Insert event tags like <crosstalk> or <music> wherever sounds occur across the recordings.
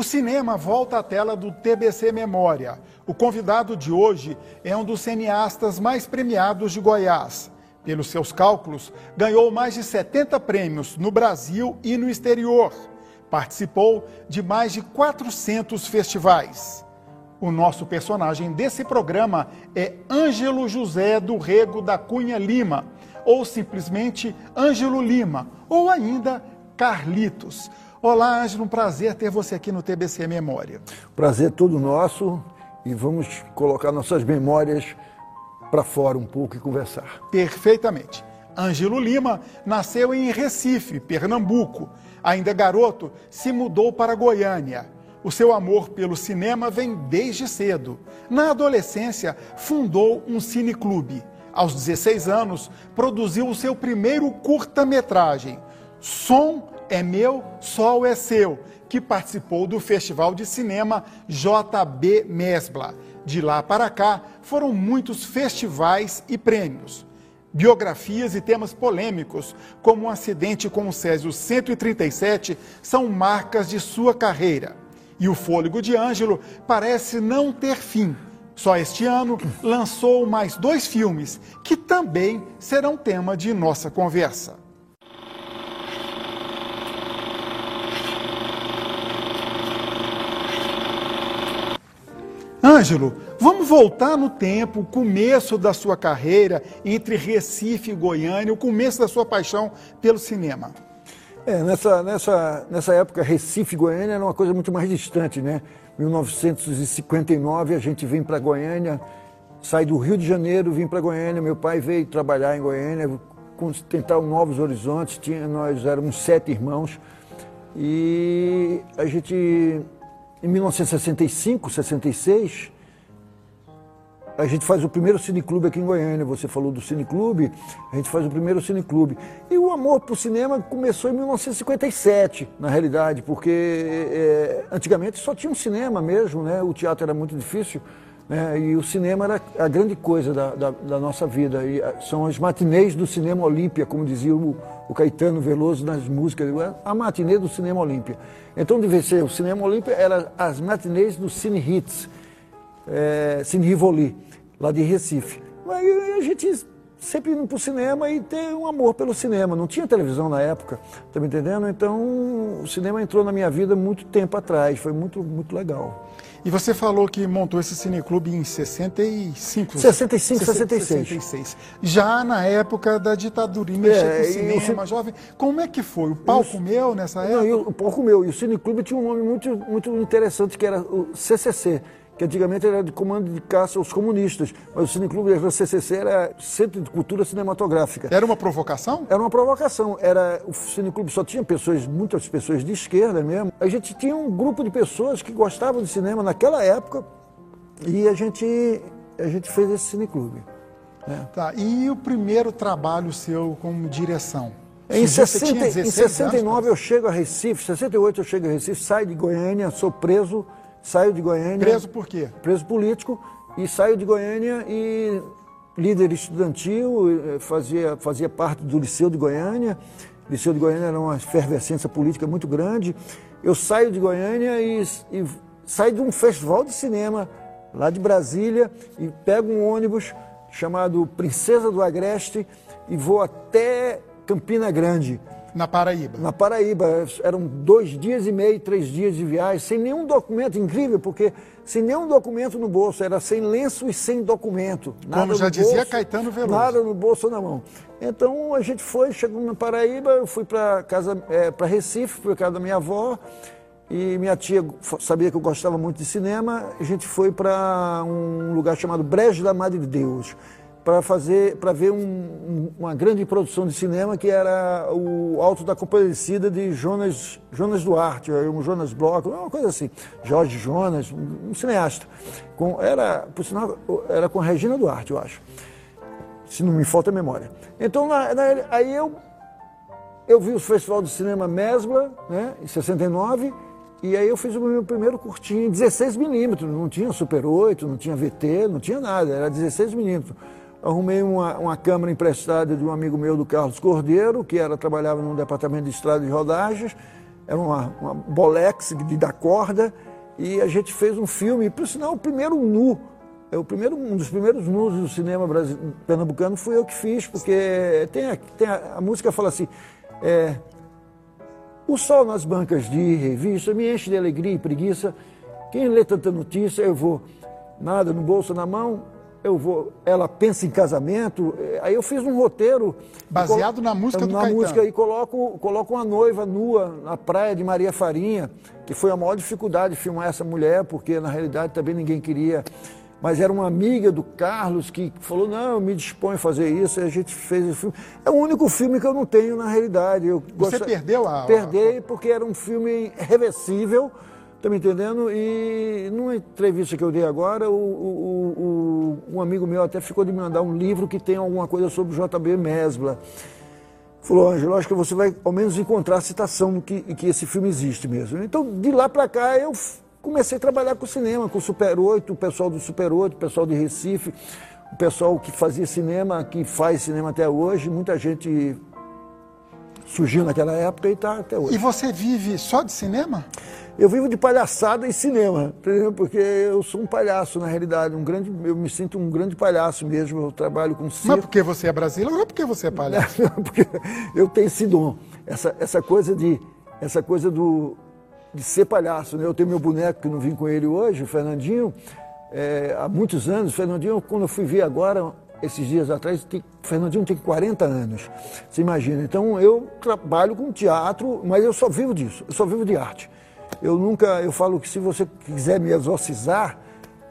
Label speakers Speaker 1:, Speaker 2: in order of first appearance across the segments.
Speaker 1: O cinema volta à tela do TBC Memória. O convidado de hoje é um dos cineastas mais premiados de Goiás. Pelos seus cálculos, ganhou mais de 70 prêmios no Brasil e no exterior. Participou de mais de 400 festivais. O nosso personagem desse programa é Ângelo José do Rego da Cunha Lima, ou simplesmente Ângelo Lima, ou ainda Carlitos. Olá, Ângelo, um prazer ter você aqui no TBC Memória.
Speaker 2: Prazer todo nosso e vamos colocar nossas memórias para fora um pouco e conversar.
Speaker 1: Perfeitamente. Ângelo Lima nasceu em Recife, Pernambuco. Ainda garoto, se mudou para Goiânia. O seu amor pelo cinema vem desde cedo. Na adolescência, fundou um cineclube. Aos 16 anos, produziu o seu primeiro curta-metragem, Som é Meu, Sol é Seu, que participou do Festival de Cinema JB Mesbla. De lá para cá, foram muitos festivais e prêmios. Biografias e temas polêmicos, como o um acidente com o Césio 137, são marcas de sua carreira. E o fôlego de Ângelo parece não ter fim. Só este ano lançou mais dois filmes que também serão tema de nossa conversa. Ângelo, vamos voltar no tempo, o começo da sua carreira entre Recife e Goiânia, o começo da sua paixão pelo cinema.
Speaker 2: É, nessa, nessa, nessa época, Recife e Goiânia era uma coisa muito mais distante, né? 1959 a gente vem para Goiânia, sai do Rio de Janeiro, vim para Goiânia, meu pai veio trabalhar em Goiânia, tentar novos horizontes, tinha, nós éramos sete irmãos e a gente, em 1965, 66, a gente faz o primeiro cineclube aqui em Goiânia. Você falou do cineclube, a gente faz o primeiro cineclube. E o amor por cinema começou em 1957, na realidade, porque é, antigamente só tinha um cinema mesmo, né? O teatro era muito difícil. Né? E o cinema era a grande coisa da, da, da nossa vida. E são as matinês do cinema Olímpia, como dizia o, o, Caetano Veloso nas músicas. A matinê do cinema Olímpia. Então, devia ser o cinema Olímpia, era as matinês do Cine Hits, é, Cine Rivoli lá de Recife. Aí a gente sempre indo para o cinema e ter um amor pelo cinema. Não tinha televisão na época, tá me entendendo? Então o cinema entrou na minha vida muito tempo atrás, foi muito, muito legal.
Speaker 1: E você falou que montou esse cineclube em 65?
Speaker 2: 65, 66.
Speaker 1: 66. Já na época da ditadura, e mexer é, com o cinema, jovem. Como é que foi? O palco meu nessa época?
Speaker 2: Não, o palco meu. E o cineclube tinha um nome muito, muito interessante que era o CCC que antigamente era de comando de caça aos comunistas, mas o Cineclube da CCC era Centro de Cultura Cinematográfica.
Speaker 1: Era uma provocação?
Speaker 2: Era uma provocação. Era, o Cineclube só tinha pessoas, muitas pessoas de esquerda mesmo. A gente tinha um grupo de pessoas que gostavam de cinema naquela época e a gente, a gente fez esse Cineclube.
Speaker 1: Né? Tá, e o primeiro trabalho seu como direção?
Speaker 2: Em, 60, em 69 anos, eu chego a Recife, 68 eu chego a Recife, saio de Goiânia, sou preso saio de Goiânia.
Speaker 1: Preso por quê?
Speaker 2: Preso político e saio de Goiânia e líder estudantil, eh, fazia, fazia parte do Liceu de Goiânia. O Liceu de Goiânia era uma efervescência política muito grande. Eu saio de Goiânia e, e saio de um festival de cinema lá de Brasília e pego um ônibus chamado Princesa do Agreste e vou até Campina Grande.
Speaker 1: Na Paraíba?
Speaker 2: Na Paraíba. Eram dois dias e meio, três dias de viagem, sem nenhum documento. Incrível, porque sem nenhum documento no bolso. Era sem lenço e sem documento.
Speaker 1: Nada Como já dizia bolso, Caetano Veloso.
Speaker 2: Nada no bolso ou na mão. Então a gente foi, chegou na Paraíba, eu fui para casa, é, para Recife, para casa da minha avó. E minha tia sabia que eu gostava muito de cinema. A gente foi para um lugar chamado Brejo da Madre de Deus para fazer, para ver um, uma grande produção de cinema que era o Alto da Compadecida de Jonas, Jonas Duarte, um Jonas Bloch, uma coisa assim, Jorge Jonas, um, um cineasta. Com, era, por sinal, era com Regina Duarte, eu acho, se não me falta a memória. Então, na, na, aí eu, eu vi o Festival de Cinema Mesbla, né, em 69, e aí eu fiz o meu primeiro curtinho em 16 milímetros, não tinha Super 8, não tinha VT, não tinha nada, era 16 milímetros arrumei uma, uma câmera emprestada de um amigo meu, do Carlos Cordeiro, que era, trabalhava no departamento de estrada de rodagens. era uma, uma bolex de dar corda, e a gente fez um filme, por sinal, o primeiro nu, é o primeiro, um dos primeiros nus do cinema pernambucano fui eu que fiz, porque tem a, tem a, a música fala assim, é, o sol nas bancas de revista me enche de alegria e preguiça, quem lê tanta notícia, eu vou, nada no bolso, na mão, eu vou, ela pensa em casamento, é, aí eu fiz um roteiro.
Speaker 1: Baseado colo, na música do
Speaker 2: Na
Speaker 1: Caetano.
Speaker 2: música e coloco, coloco uma noiva nua na praia de Maria Farinha, que foi a maior dificuldade de filmar essa mulher, porque na realidade também ninguém queria. Mas era uma amiga do Carlos que falou, não, eu me disponho a fazer isso, e a gente fez esse filme. É o único filme que eu não tenho na realidade. Eu
Speaker 1: Você gost... perdeu a...
Speaker 2: Perdei porque era um filme reversível, Está me entendendo? E numa entrevista que eu dei agora, o, o, o, um amigo meu até ficou de me mandar um livro que tem alguma coisa sobre o JB Mesbla. Falou, Ângelo, acho que você vai ao menos encontrar a citação que, que esse filme existe mesmo. Então, de lá para cá, eu comecei a trabalhar com cinema, com o Super 8, o pessoal do Super 8, o pessoal de Recife, o pessoal que fazia cinema, que faz cinema até hoje. Muita gente surgiu naquela época e está até hoje.
Speaker 1: E você vive só de cinema?
Speaker 2: Eu vivo de palhaçada e cinema, entendeu? porque eu sou um palhaço, na realidade, um grande, eu me sinto um grande palhaço mesmo, eu trabalho com circo.
Speaker 1: Mas porque você é brasileiro ou porque você é palhaço? <laughs>
Speaker 2: porque eu tenho esse dom, essa, essa coisa de, essa coisa do, de ser palhaço. Né? Eu tenho meu boneco, que não vim com ele hoje, o Fernandinho, é, há muitos anos, o Fernandinho, quando eu fui ver agora, esses dias atrás, tem, Fernandinho tem 40 anos, você imagina. Então eu trabalho com teatro, mas eu só vivo disso, eu só vivo de arte. Eu nunca, eu falo que se você quiser me exorcizar,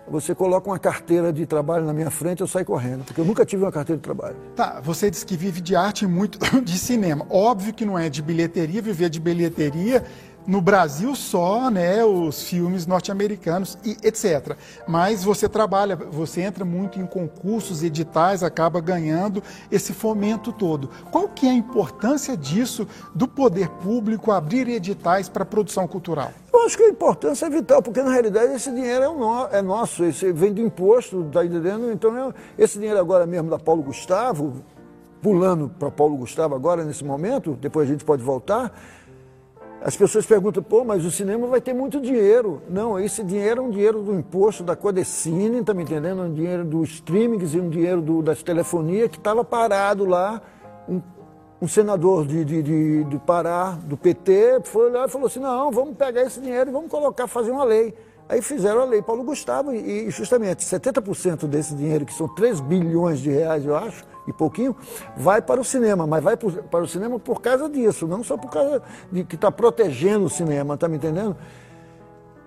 Speaker 2: você coloca uma carteira de trabalho na minha frente, eu saio correndo, porque eu nunca tive uma carteira de trabalho.
Speaker 1: Tá, você diz que vive de arte e muito <laughs> de cinema. Óbvio que não é de bilheteria, viver de bilheteria no Brasil só, né, os filmes norte-americanos e etc. Mas você trabalha, você entra muito em concursos, editais, acaba ganhando esse fomento todo. Qual que é a importância disso do poder público abrir editais para produção cultural?
Speaker 2: Eu acho que a importância é vital, porque na realidade esse dinheiro é, no, é nosso, esse vem do imposto, está entendendo? Então esse dinheiro agora mesmo da Paulo Gustavo, pulando para Paulo Gustavo agora nesse momento, depois a gente pode voltar, as pessoas perguntam, pô, mas o cinema vai ter muito dinheiro. Não, esse dinheiro é um dinheiro do imposto da Codecine, tá me entendendo? Um dinheiro do streaming e um dinheiro do, das telefonias que estava parado lá. Um, um senador de, de, de, de Pará, do PT, foi lá e falou assim, não, vamos pegar esse dinheiro e vamos colocar, fazer uma lei. Aí fizeram a lei Paulo Gustavo e, justamente 70% desse dinheiro, que são 3 bilhões de reais, eu acho, e pouquinho, vai para o cinema, mas vai para o cinema por causa disso, não só por causa de que está protegendo o cinema, tá me entendendo?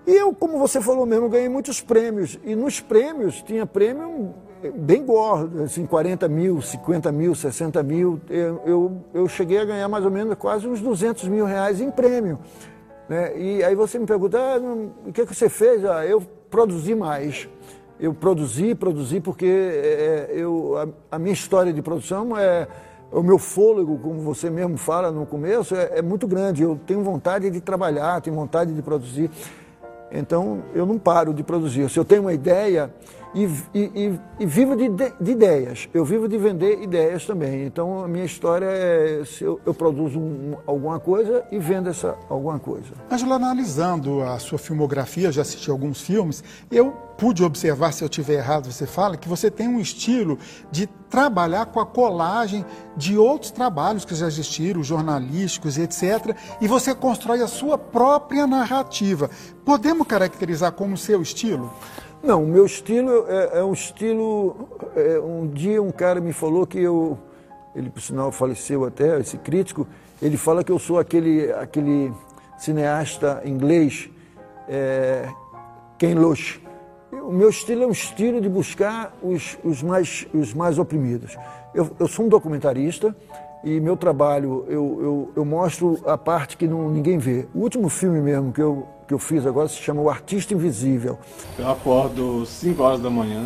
Speaker 2: E eu, como você falou mesmo, ganhei muitos prêmios. E nos prêmios tinha prêmio bem gordo, assim, 40 mil, 50 mil, 60 mil. Eu, eu, eu cheguei a ganhar mais ou menos quase uns 200 mil reais em prêmio. Né? E aí você me pergunta, ah, não, o que, é que você fez? Ah, eu produzi mais. Eu produzi, produzi, porque é, eu, a, a, minha história de produção é o meu fôlego, como você mesmo fala no começo, é, é muito grande. Eu tenho vontade de trabalhar, tenho vontade de produzir. Então, eu não paro de produzir. Se eu tenho uma ideia, e, e, e, vivo de, de, ideias. Eu vivo de vender ideias também. Então, a minha história é se eu, eu produzo um, alguma coisa e vendo essa alguma coisa.
Speaker 1: Angela, analisando a sua filmografia, já assisti alguns filmes, eu pude observar, se eu tiver errado, você fala, que você tem um estilo de trabalhar com a colagem de outros trabalhos que já existiram, jornalísticos, etc. E você constrói a sua própria narrativa. Podemos caracterizar como seu estilo?
Speaker 2: Não, o meu estilo é, é um estilo. É, um dia um cara me falou que eu. Ele, por sinal, faleceu até, esse crítico. Ele fala que eu sou aquele, aquele cineasta inglês, é, Ken Loach. O meu estilo é um estilo de buscar os, os, mais, os mais oprimidos. Eu, eu sou um documentarista e meu trabalho, eu, eu, eu mostro a parte que não, ninguém vê. O último filme mesmo que eu, que eu fiz agora se chama O Artista Invisível.
Speaker 3: Eu acordo 5 horas da manhã,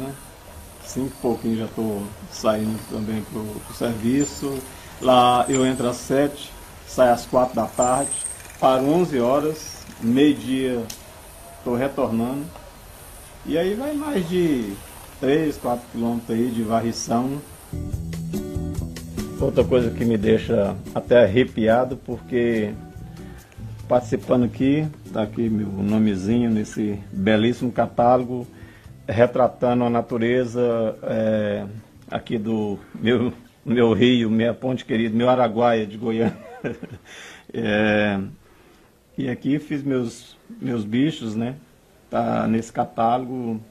Speaker 3: 5 e pouquinho já estou saindo também para o serviço. Lá eu entro às 7, saio às 4 da tarde, para 11 horas, meio-dia estou retornando. E aí vai mais de 3, 4 quilômetros aí de varrição. Outra coisa que me deixa até arrepiado, porque participando aqui, tá aqui meu nomezinho nesse belíssimo catálogo, retratando a natureza é, aqui do meu, meu rio, minha ponte querida, meu Araguaia de Goiânia. é, <laughs> e aqui fiz meus, meus bichos, né? Tá nesse catálogo,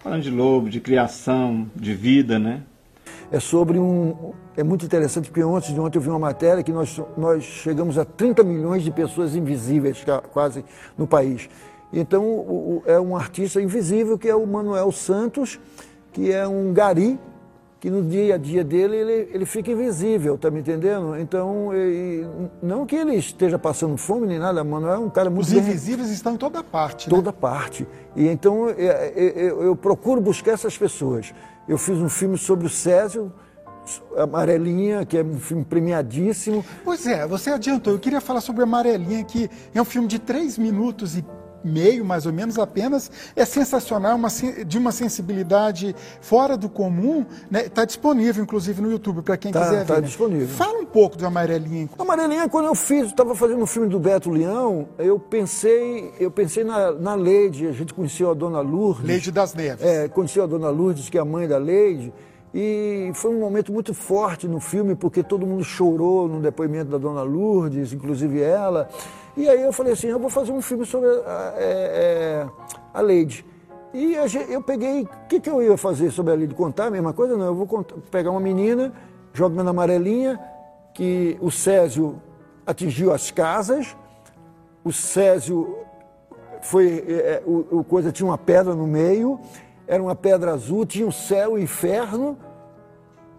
Speaker 3: falando de lobo, de criação, de vida, né?
Speaker 2: É sobre um. É muito interessante, porque ontem de ontem eu vi uma matéria que nós, nós chegamos a 30 milhões de pessoas invisíveis quase no país. Então o, é um artista invisível que é o Manuel Santos, que é um gari, que no dia a dia dele ele, ele fica invisível, tá me entendendo? Então, e, não que ele esteja passando fome nem nada, Manuel é um cara muito.
Speaker 1: Os invisíveis estão em toda parte.
Speaker 2: Né? Toda parte. E então eu, é, é, eu, eu procuro buscar essas pessoas. Eu fiz um filme sobre o Césio, Amarelinha, que é um filme premiadíssimo.
Speaker 1: Pois é, você adiantou. Eu queria falar sobre Amarelinha, que é um filme de três minutos e meio, mais ou menos, apenas. É sensacional, uma, de uma sensibilidade fora do comum. Está né? Disponível, inclusive, no YouTube, para quem
Speaker 2: tá,
Speaker 1: quiser
Speaker 2: tá ver. Está disponível.
Speaker 1: Fala um pouco do Amarelinha.
Speaker 2: Amarelinha, quando eu fiz, estava fazendo um filme do Beto Leão, eu pensei, eu pensei na, na Leide. A gente conheceu a Dona Lourdes.
Speaker 1: Leide das Neves.
Speaker 2: É, conheceu a Dona Lourdes, que é a mãe da Leide. E foi um momento muito forte no filme, porque todo mundo chorou no depoimento da Dona Lourdes, inclusive ela. E aí eu falei assim, eu vou fazer um filme sobre a, é, é, a Lady. E eu peguei, o que, que eu ia fazer sobre a Lady? Contar a mesma coisa? Não, eu vou contar, pegar uma menina, jogando amarelinha, que o Césio atingiu as casas, o Césio foi, é, é, o, o coisa tinha uma pedra no meio, era uma pedra azul, tinha o céu e inferno,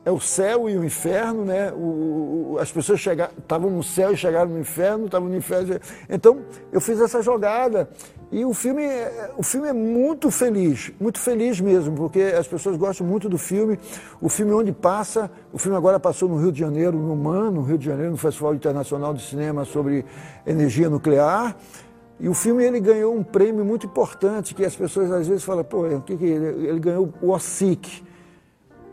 Speaker 2: é o céu e o inferno, né? O, o, as pessoas estavam no céu e chegaram no inferno, estavam no inferno. Então, eu fiz essa jogada. E o filme, é, o filme é muito feliz, muito feliz mesmo, porque as pessoas gostam muito do filme. O filme onde passa, o filme agora passou no Rio de Janeiro, no MAN, no Rio de Janeiro, no Festival Internacional de Cinema sobre Energia Nuclear. E o filme ele ganhou um prêmio muito importante que as pessoas às vezes falam, pô, o que, que ele, ele ganhou o OSIC,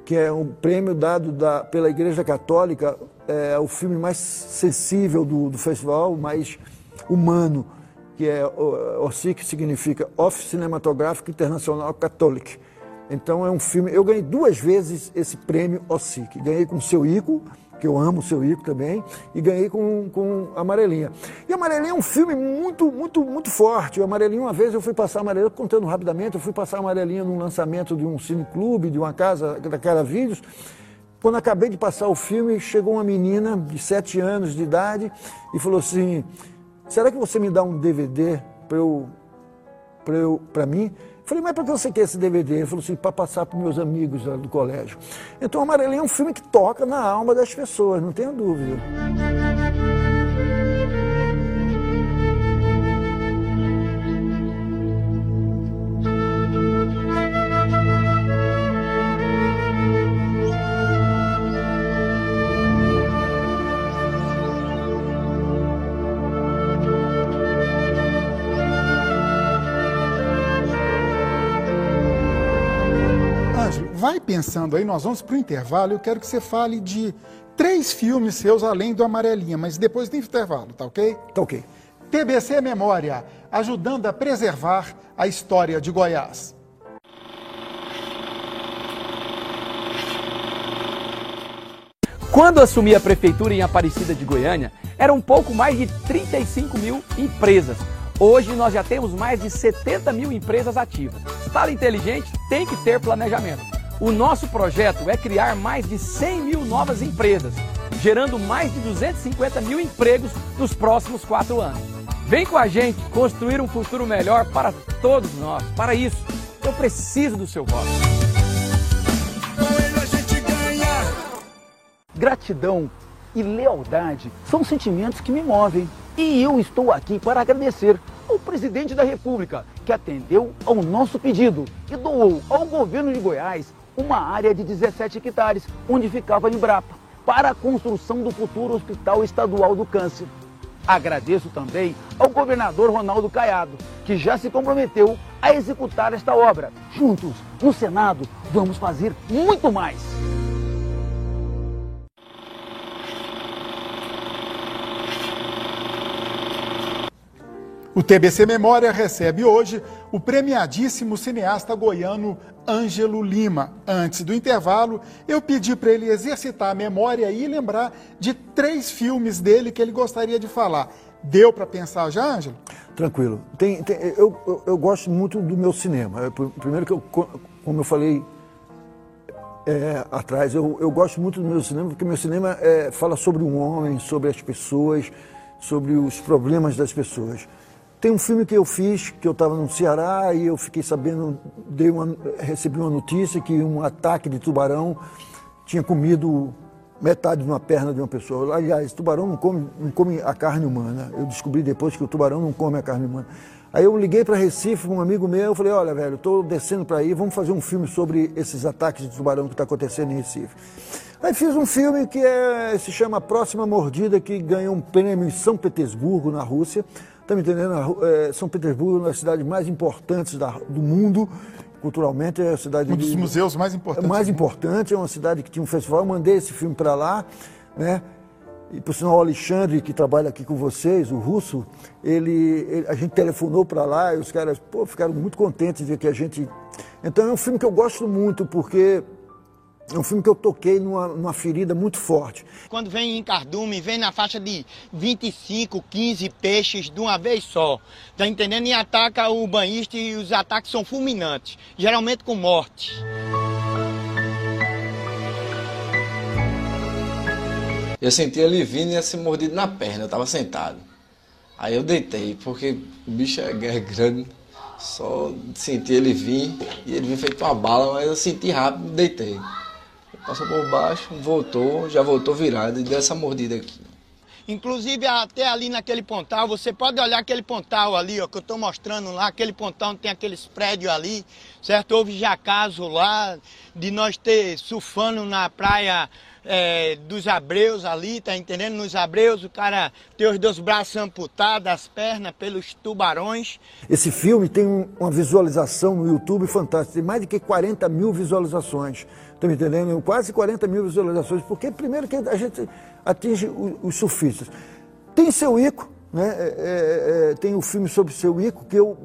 Speaker 2: que é um prêmio dado da, pela Igreja Católica, é o filme mais sensível do, do festival, mais humano, que é o OSIC significa Office Cinematográfico Internacional Catholic. Então é um filme, eu ganhei duas vezes esse prêmio OSIC. Ganhei com o seu Ico, que eu amo o seu Ico também, e ganhei com, com Amarelinha. E Amarelinha é um filme muito, muito, muito forte. O Amarelinha, uma vez eu fui passar Amarelinha, contando rapidamente, eu fui passar Amarelinha num lançamento de um cineclube, de uma casa da Cara Vídeos. Quando acabei de passar o filme, chegou uma menina de sete anos de idade e falou assim: Será que você me dá um DVD para eu, eu, mim? Falei, mas para que você quer esse DVD? Ele falou assim, para passar para meus amigos do colégio. Então, Amarelinho é um filme que toca na alma das pessoas, não tenha dúvida.
Speaker 1: Vai pensando aí, nós vamos para o intervalo. Eu quero que você fale de três filmes seus além do Amarelinha, mas depois do intervalo, tá ok?
Speaker 2: Tá ok.
Speaker 1: TBC Memória, ajudando a preservar a história de Goiás.
Speaker 4: Quando assumi a prefeitura em Aparecida de Goiânia, eram um pouco mais de 35 mil empresas. Hoje nós já temos mais de 70 mil empresas ativas. Estado inteligente tem que ter planejamento. O nosso projeto é criar mais de 100 mil novas empresas, gerando mais de 250 mil empregos nos próximos quatro anos. Vem com a gente construir um futuro melhor para todos nós. Para isso, eu preciso do seu voto. Gratidão e lealdade são sentimentos que me movem. E eu estou aqui para agradecer ao presidente da República, que atendeu ao nosso pedido e doou ao governo de Goiás uma área de 17 hectares, onde ficava a Embrapa, para a construção do futuro Hospital Estadual do Câncer. Agradeço também ao governador Ronaldo Caiado, que já se comprometeu a executar esta obra. Juntos, no Senado, vamos fazer muito mais.
Speaker 1: O TBC Memória recebe hoje o premiadíssimo cineasta goiano Ângelo Lima. Antes do intervalo, eu pedi para ele exercitar a memória e lembrar de três filmes dele que ele gostaria de falar. Deu para pensar já, Ângelo?
Speaker 2: Tranquilo. Tem, tem, eu, eu, eu, gosto muito do meu cinema. Primeiro que eu, como eu falei é, atrás, eu, eu gosto muito do meu cinema porque meu cinema é, fala sobre um homem, sobre as pessoas, sobre os problemas das pessoas. Tem um filme que eu fiz, que eu estava no Ceará e eu fiquei sabendo, dei uma, recebi uma notícia que um ataque de tubarão tinha comido metade de uma perna de uma pessoa. Aliás, tubarão não come, não come a carne humana. Eu descobri depois que o tubarão não come a carne humana. Aí eu liguei para Recife, um amigo meu, eu falei, olha, velho, estou descendo para aí, vamos fazer um filme sobre esses ataques de tubarão que está acontecendo em Recife. Aí fiz um filme que é, se chama Próxima Mordida, que ganhou um prêmio em São Petersburgo, na Rússia. Está me entendendo? É, São Petersburgo é uma das cidades mais importantes da, do mundo. Culturalmente é a cidade.
Speaker 1: Um dos de, museus mais importantes.
Speaker 2: Mais importante, é uma cidade que tinha um festival. Eu mandei esse filme para lá, né? E por sinal, o Alexandre, que trabalha aqui com vocês, o russo, ele, ele a gente telefonou para lá e os caras pô, ficaram muito contentes de que a gente. Então é um filme que eu gosto muito, porque é um filme que eu toquei numa, numa, ferida muito forte.
Speaker 5: Quando vem em cardume, vem na faixa de 25, 15 peixes de uma vez só. Tá entendendo? E ataca o banhista e os ataques são fulminantes, geralmente com morte.
Speaker 6: Eu senti ele vindo e ia ser mordido na perna, eu tava sentado. Aí eu deitei, porque o bicho é grande. Só senti ele vir e ele veio feito uma bala, mas eu senti rápido e deitei. Passou por baixo, voltou, já voltou virado e deu essa mordida aqui.
Speaker 5: Inclusive até ali naquele pontal, você pode olhar aquele pontal ali, ó, que eu estou mostrando lá, aquele pontal onde tem aqueles prédios ali, certo? Houve já caso lá de nós ter surfando na praia é, dos Abreus ali, tá entendendo? Nos Abreus o cara tem os dois braços amputados, as pernas pelos tubarões.
Speaker 2: Esse filme tem um, uma visualização no YouTube fantástica, tem mais de que 40 mil visualizações. Estão me entendendo? Quase 40 mil visualizações, porque primeiro que a gente atinge os surfistas. Tem seu Ico, né? É, é, é, tem o um filme sobre seu Ico, que eu.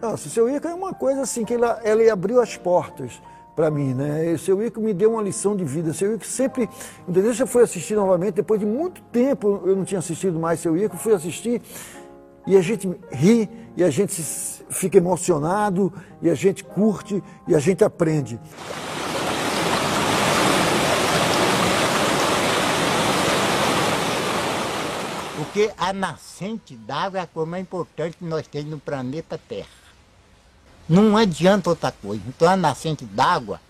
Speaker 2: Nossa, seu Ico é uma coisa assim que ela, ela abriu as portas para mim, né? Seu Ico me deu uma lição de vida. Seu Ico sempre, entendeu? Eu fui assistir novamente, depois de muito tempo eu não tinha assistido mais seu Ico, fui assistir e a gente ri, e a gente fica emocionado, e a gente curte, e a gente aprende.
Speaker 7: Porque a nascente d'água é a coisa mais importante que nós temos no planeta Terra. Não adianta outra coisa. Então a nascente d'água,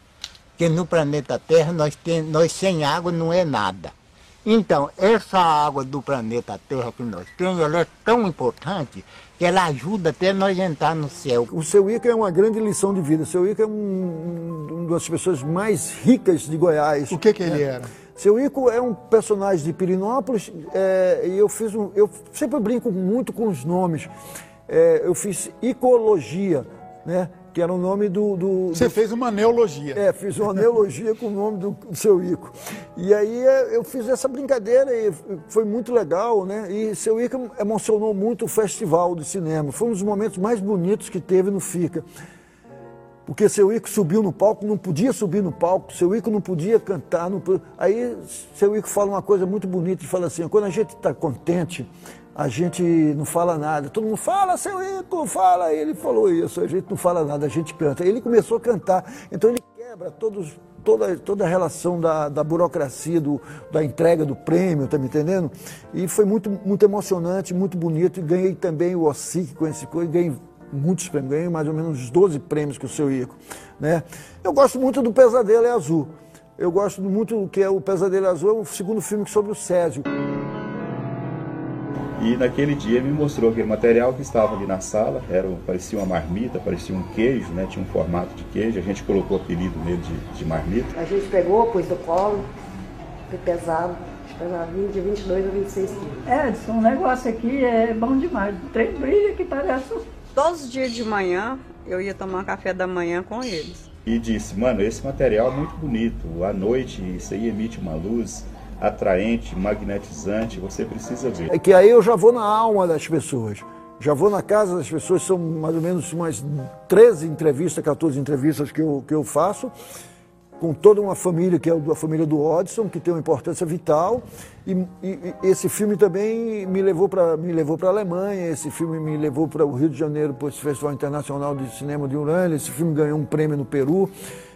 Speaker 7: que no planeta Terra nós, tem, nós sem água não é nada. Então, essa água do planeta Terra que nós temos, ela é tão importante que ela ajuda até nós entrar no céu.
Speaker 2: O seu Ica é uma grande lição de vida. O seu Ica é um, uma das pessoas mais ricas de Goiás.
Speaker 1: O que, que ele é. era?
Speaker 2: Seu Ico é um personagem de Pirinópolis é, e eu fiz um, eu sempre brinco muito com os nomes. É, eu fiz ecologia né? que era o nome do... do
Speaker 1: Você
Speaker 2: do...
Speaker 1: fez uma neologia.
Speaker 2: É, fiz uma neologia com o nome do, do, seu Ico. E aí é, eu fiz essa brincadeira e foi muito legal, né? E seu Ico emocionou muito o festival de cinema. Foi um dos momentos mais bonitos que teve no FICA. Porque seu Ico subiu no palco, não podia subir no palco, seu Ico não podia cantar. Não... Aí seu Ico fala uma coisa muito bonita, e fala assim, quando a gente está contente, a gente não fala nada. Todo mundo fala, seu Ico, fala. Ele falou isso, a gente não fala nada, a gente canta. Ele começou a cantar, então ele quebra todos, toda, toda a relação da, da burocracia, do, da entrega do prêmio, tá me entendendo? E foi muito, muito emocionante, muito bonito. E ganhei também o OSIC com esse coisa, ganhei muitos prêmios, ganhei mais ou menos 12 prêmios com o seu Ico. Né? Eu gosto muito do Pesadelo é Azul. Eu gosto muito do que é o Pesadelo é Azul, é o segundo filme sobre o Césio.
Speaker 8: E naquele dia me mostrou aquele material que estava ali na sala, era, parecia uma marmita, parecia um queijo, né? tinha um formato de queijo, a gente colocou o apelido nele de, de marmita.
Speaker 9: A gente pegou, pôs no colo, foi pesado, pesava 20, 22 ou 26 quilos.
Speaker 10: É, um negócio aqui é bom demais, tem brilho que parece...
Speaker 11: Todos os dias de manhã eu ia tomar café da manhã com eles.
Speaker 8: E disse, mano, esse material é muito bonito, à noite isso aí emite uma luz atraente, magnetizante, você precisa ver.
Speaker 2: É que aí eu já vou na alma das pessoas. já vou na casa das pessoas, são mais ou menos umas 13 entrevistas, 14 entrevistas que eu, que eu faço, com toda uma família, que é a família do Odson, que tem uma importância vital. E, e, e esse filme também me levou para me levou para a Alemanha, esse filme me levou para o Rio de Janeiro, para o Festival Internacional de Cinema de Urânia, esse filme ganhou um prêmio no Peru.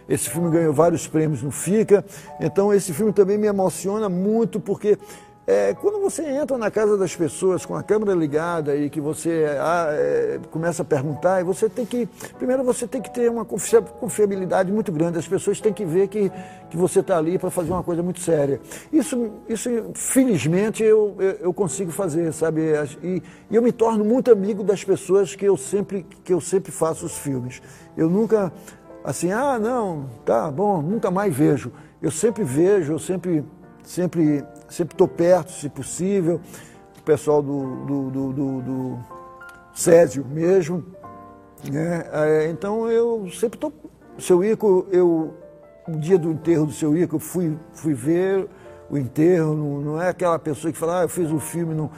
Speaker 2: Esse filme ganhou vários prêmios no FICA. Então, esse filme também me emociona muito, porque é, quando você entra na casa das pessoas com a câmera ligada e que você ah, é, começa a perguntar, e você tem que. Primeiro você tem que ter uma confiabilidade muito grande. As pessoas têm que ver que, que você está ali para fazer uma coisa muito séria. Isso, isso felizmente, eu, eu, eu consigo fazer, sabe? E, e, eu me torno muito amigo das pessoas que eu sempre, que eu sempre faço os filmes. Eu nunca. Assim, ah, não, tá bom, nunca mais vejo. Eu sempre vejo, eu sempre sempre sempre estou perto, se possível, o pessoal do, do, do, do, do Césio mesmo. Né? É, então eu sempre estou. Seu Ico, eu, no dia do enterro do seu Ico, eu fui, fui ver o enterro, não, não é aquela pessoa que fala, ah, eu fiz um filme, não.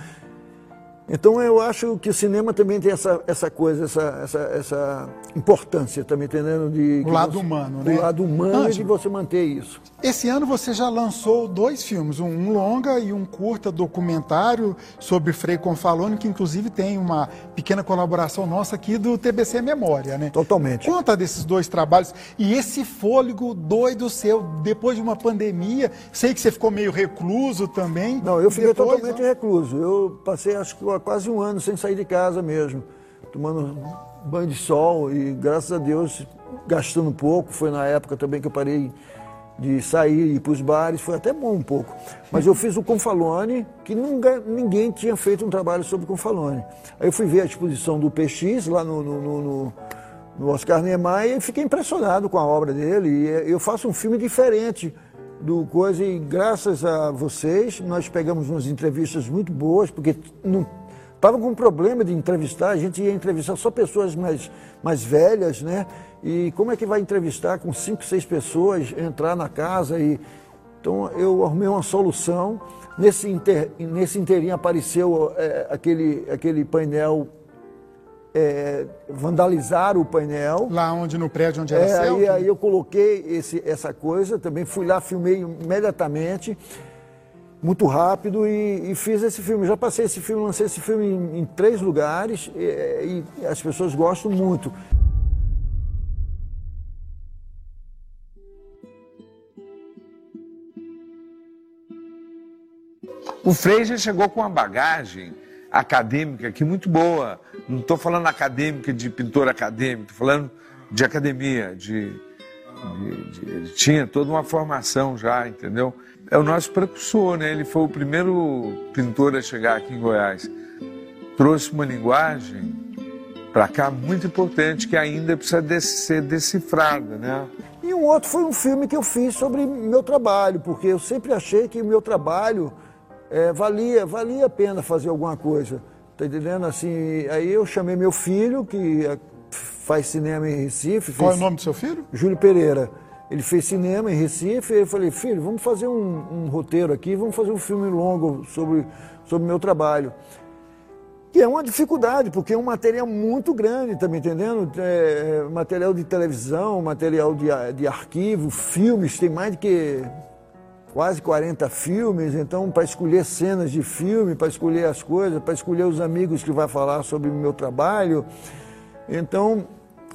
Speaker 2: Então eu acho que o cinema também tem essa, essa coisa, essa, essa, essa importância, tá me entendendo? De,
Speaker 1: o lado você, humano, né?
Speaker 2: O lado humano e de você manter isso.
Speaker 1: Esse ano você já lançou dois filmes, um longa e um curta documentário sobre Frei Confalone, que inclusive tem uma pequena colaboração nossa aqui do TBC Memória, né?
Speaker 2: Totalmente.
Speaker 1: Conta desses dois trabalhos e esse fôlego doido seu, depois de uma pandemia, sei que você ficou meio recluso também.
Speaker 2: Não, eu fiquei depois, totalmente não? recluso. Eu passei acho que quase um ano sem sair de casa mesmo, tomando banho de sol e graças a Deus gastando pouco. Foi na época também que eu parei de sair e ir para os bares, foi até bom um pouco. Mas eu fiz o Confalone, que nunca, ninguém tinha feito um trabalho sobre o Confalone. Aí eu fui ver a exposição do PX lá no, no, no, no Oscar Niemeyer e fiquei impressionado com a obra dele. E eu faço um filme diferente do coisa e graças a vocês nós pegamos umas entrevistas muito boas, porque não Estava com um problema de entrevistar, a gente ia entrevistar só pessoas mais, mais velhas, né? E como é que vai entrevistar com cinco, seis pessoas, entrar na casa e. Então eu arrumei uma solução. Nesse, inter, nesse inteirinho apareceu é, aquele, aquele painel é, vandalizaram o painel.
Speaker 1: Lá onde, no prédio onde era
Speaker 2: é, aí, aí, eu coloquei esse, essa coisa, também fui lá, filmei imediatamente muito rápido e, e, fiz esse filme. Já passei esse filme, lancei esse filme em, em três lugares e, e as pessoas gostam muito.
Speaker 12: O já chegou com uma bagagem acadêmica aqui muito boa. Não estou falando acadêmica de pintor acadêmico, estou falando de academia, de, de, de, tinha toda uma formação já, entendeu? é o nosso precursor, né? Ele foi o primeiro pintor a chegar aqui em Goiás. Trouxe uma linguagem para cá muito importante que ainda precisa ser decifrada, né?
Speaker 2: E um outro foi um filme que eu fiz sobre meu trabalho, porque eu sempre achei que meu trabalho é, valia, valia a pena fazer alguma coisa. Tá entendendo? Assim, aí eu chamei meu filho, que é, faz cinema em Recife.
Speaker 1: Qual é o nome do seu filho?
Speaker 2: Júlio Pereira. Ele fez cinema em Recife e eu falei, filho, vamos fazer um, um roteiro aqui, vamos fazer um filme longo sobre o meu trabalho. Que é uma dificuldade, porque é um material muito grande, tá me entendendo? É, é, material de televisão, material de, de arquivo, filmes, tem mais de que quase 40 filmes, então para escolher cenas de filme, para escolher as coisas, para escolher os amigos que vai falar sobre o meu trabalho. Então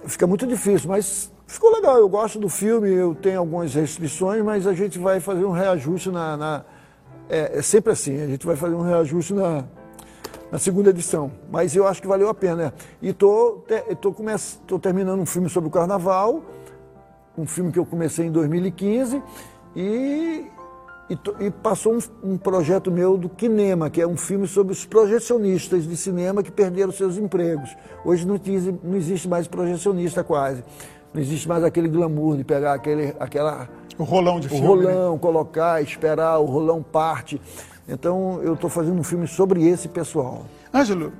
Speaker 2: fica muito difícil, mas Ficou legal, eu gosto do filme, eu tenho algumas restrições, mas a gente vai fazer um reajuste na. na é, é, sempre assim, a gente vai fazer um reajuste na, na segunda edição. Mas eu acho que valeu a pena. E estou tô, tô, tô terminando um filme sobre o carnaval, um filme que eu comecei em 2015, e, e, e passou um, um, projeto meu do Kinema, que é um filme sobre os projecionistas de cinema que perderam seus empregos. Hoje não, não existe mais projecionista quase. Não existe mais aquele glamour de pegar aquele, aquela.
Speaker 1: O rolão de
Speaker 2: o
Speaker 1: filme.
Speaker 2: O rolão, né? colocar, esperar, o rolão parte. Então eu estou fazendo um filme sobre esse pessoal.
Speaker 1: Ângelo,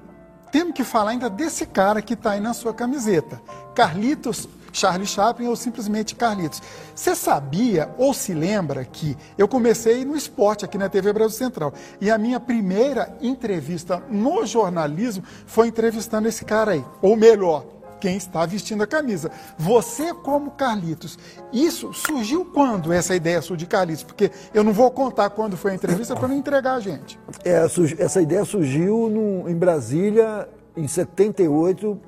Speaker 1: temos que falar ainda desse cara que está aí na sua camiseta. Carlitos Charlie Chaplin ou simplesmente Carlitos. Você sabia ou se lembra que eu comecei no esporte aqui na TV Brasil Central e a minha primeira entrevista no jornalismo foi entrevistando esse cara aí, ou melhor, quem está vestindo a camisa. Você como Carlitos. Isso surgiu quando essa ideia surgiu de Carlitos? Porque eu não vou contar quando foi a entrevista para não entregar a gente.
Speaker 2: É, essa ideia surgiu no, em Brasília em 78.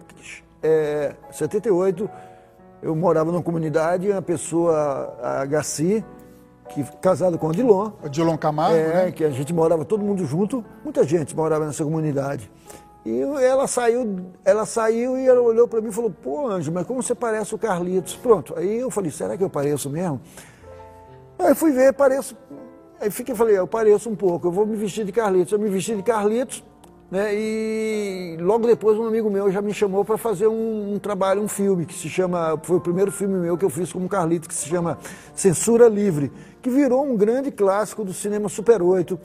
Speaker 2: É, 78, eu morava numa comunidade, uma pessoa, a Garci, que casado com o Dilon.
Speaker 1: O Dilon Camargo,
Speaker 2: é,
Speaker 1: né?
Speaker 2: que a gente morava todo mundo junto, muita gente morava nessa comunidade. E ela saiu, ela saiu e ela olhou para mim e falou: Pô, Anjo, mas como você parece o Carlitos? Pronto. Aí eu falei: Será que eu pareço mesmo? Aí fui ver, pareço. Aí fiquei falei: Eu pareço um pouco, eu vou me vestir de Carlitos. Eu me vesti de Carlitos, né? E logo depois um amigo meu já me chamou para fazer um, um, trabalho, um filme que se chama. Foi o primeiro filme meu que eu fiz como Carlitos, que se chama Censura Livre, que virou um grande clássico do cinema Super 8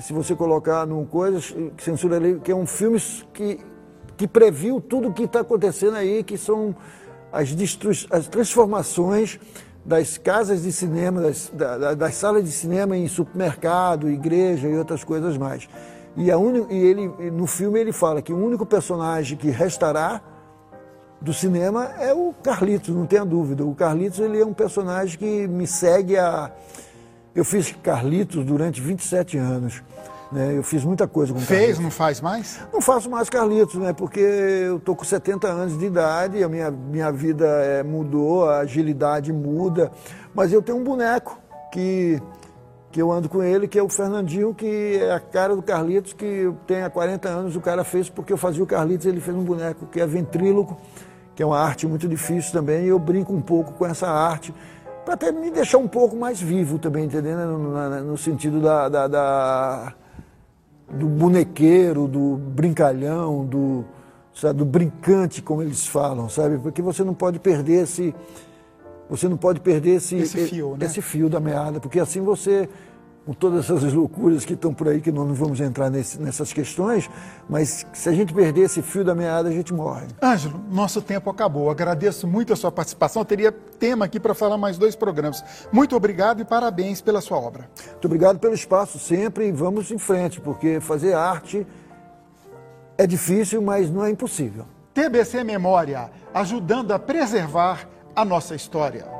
Speaker 2: se você colocar num coisa, Censura Livre, que é um filme que, que previu tudo o que está acontecendo aí, que são as, as transformações das casas de cinema, das, da, das salas de cinema em supermercado, igreja e outras coisas mais. E, un... e ele, no filme ele fala que o único personagem que restará do cinema é o Carlitos, não tenha dúvida. O Carlitos ele é um personagem que me segue a eu fiz Carlitos durante 27 anos. Né? Eu fiz muita coisa com
Speaker 1: Fez,
Speaker 2: Carlitos.
Speaker 1: não faz mais?
Speaker 2: Não faço mais Carlitos, né? Porque eu tô com 70 anos de idade, a minha, minha vida é, mudou, a agilidade muda. Mas eu tenho um boneco que, que eu ando com ele, que é o Fernandinho, que é a cara do Carlitos, que tem há 40 anos, o cara fez porque eu fazia o Carlitos, ele fez um boneco que é ventríloco, que é uma arte muito difícil também, e eu brinco um pouco com essa arte para até me deixar um pouco mais vivo também, entendendo? No, no sentido da, da, da, do bonequeiro, do brincalhão, do, sabe, do brincante, como eles falam, sabe? Porque você não pode perder esse. Você não pode perder esse,
Speaker 1: esse fio, né?
Speaker 2: esse fio da meada, porque assim você com todas essas loucuras que estão por aí, que nós não vamos entrar nesse, nessas questões, mas se a gente perder esse fio da meada, a gente morre.
Speaker 1: Ângelo, nosso tempo acabou. Agradeço muito a sua participação. Eu teria tema aqui para falar mais dois programas. Muito obrigado e parabéns pela sua obra.
Speaker 2: Muito obrigado pelo espaço sempre e vamos em frente, porque fazer arte é difícil, mas não é impossível.
Speaker 1: TBC Memória, ajudando a preservar a nossa história.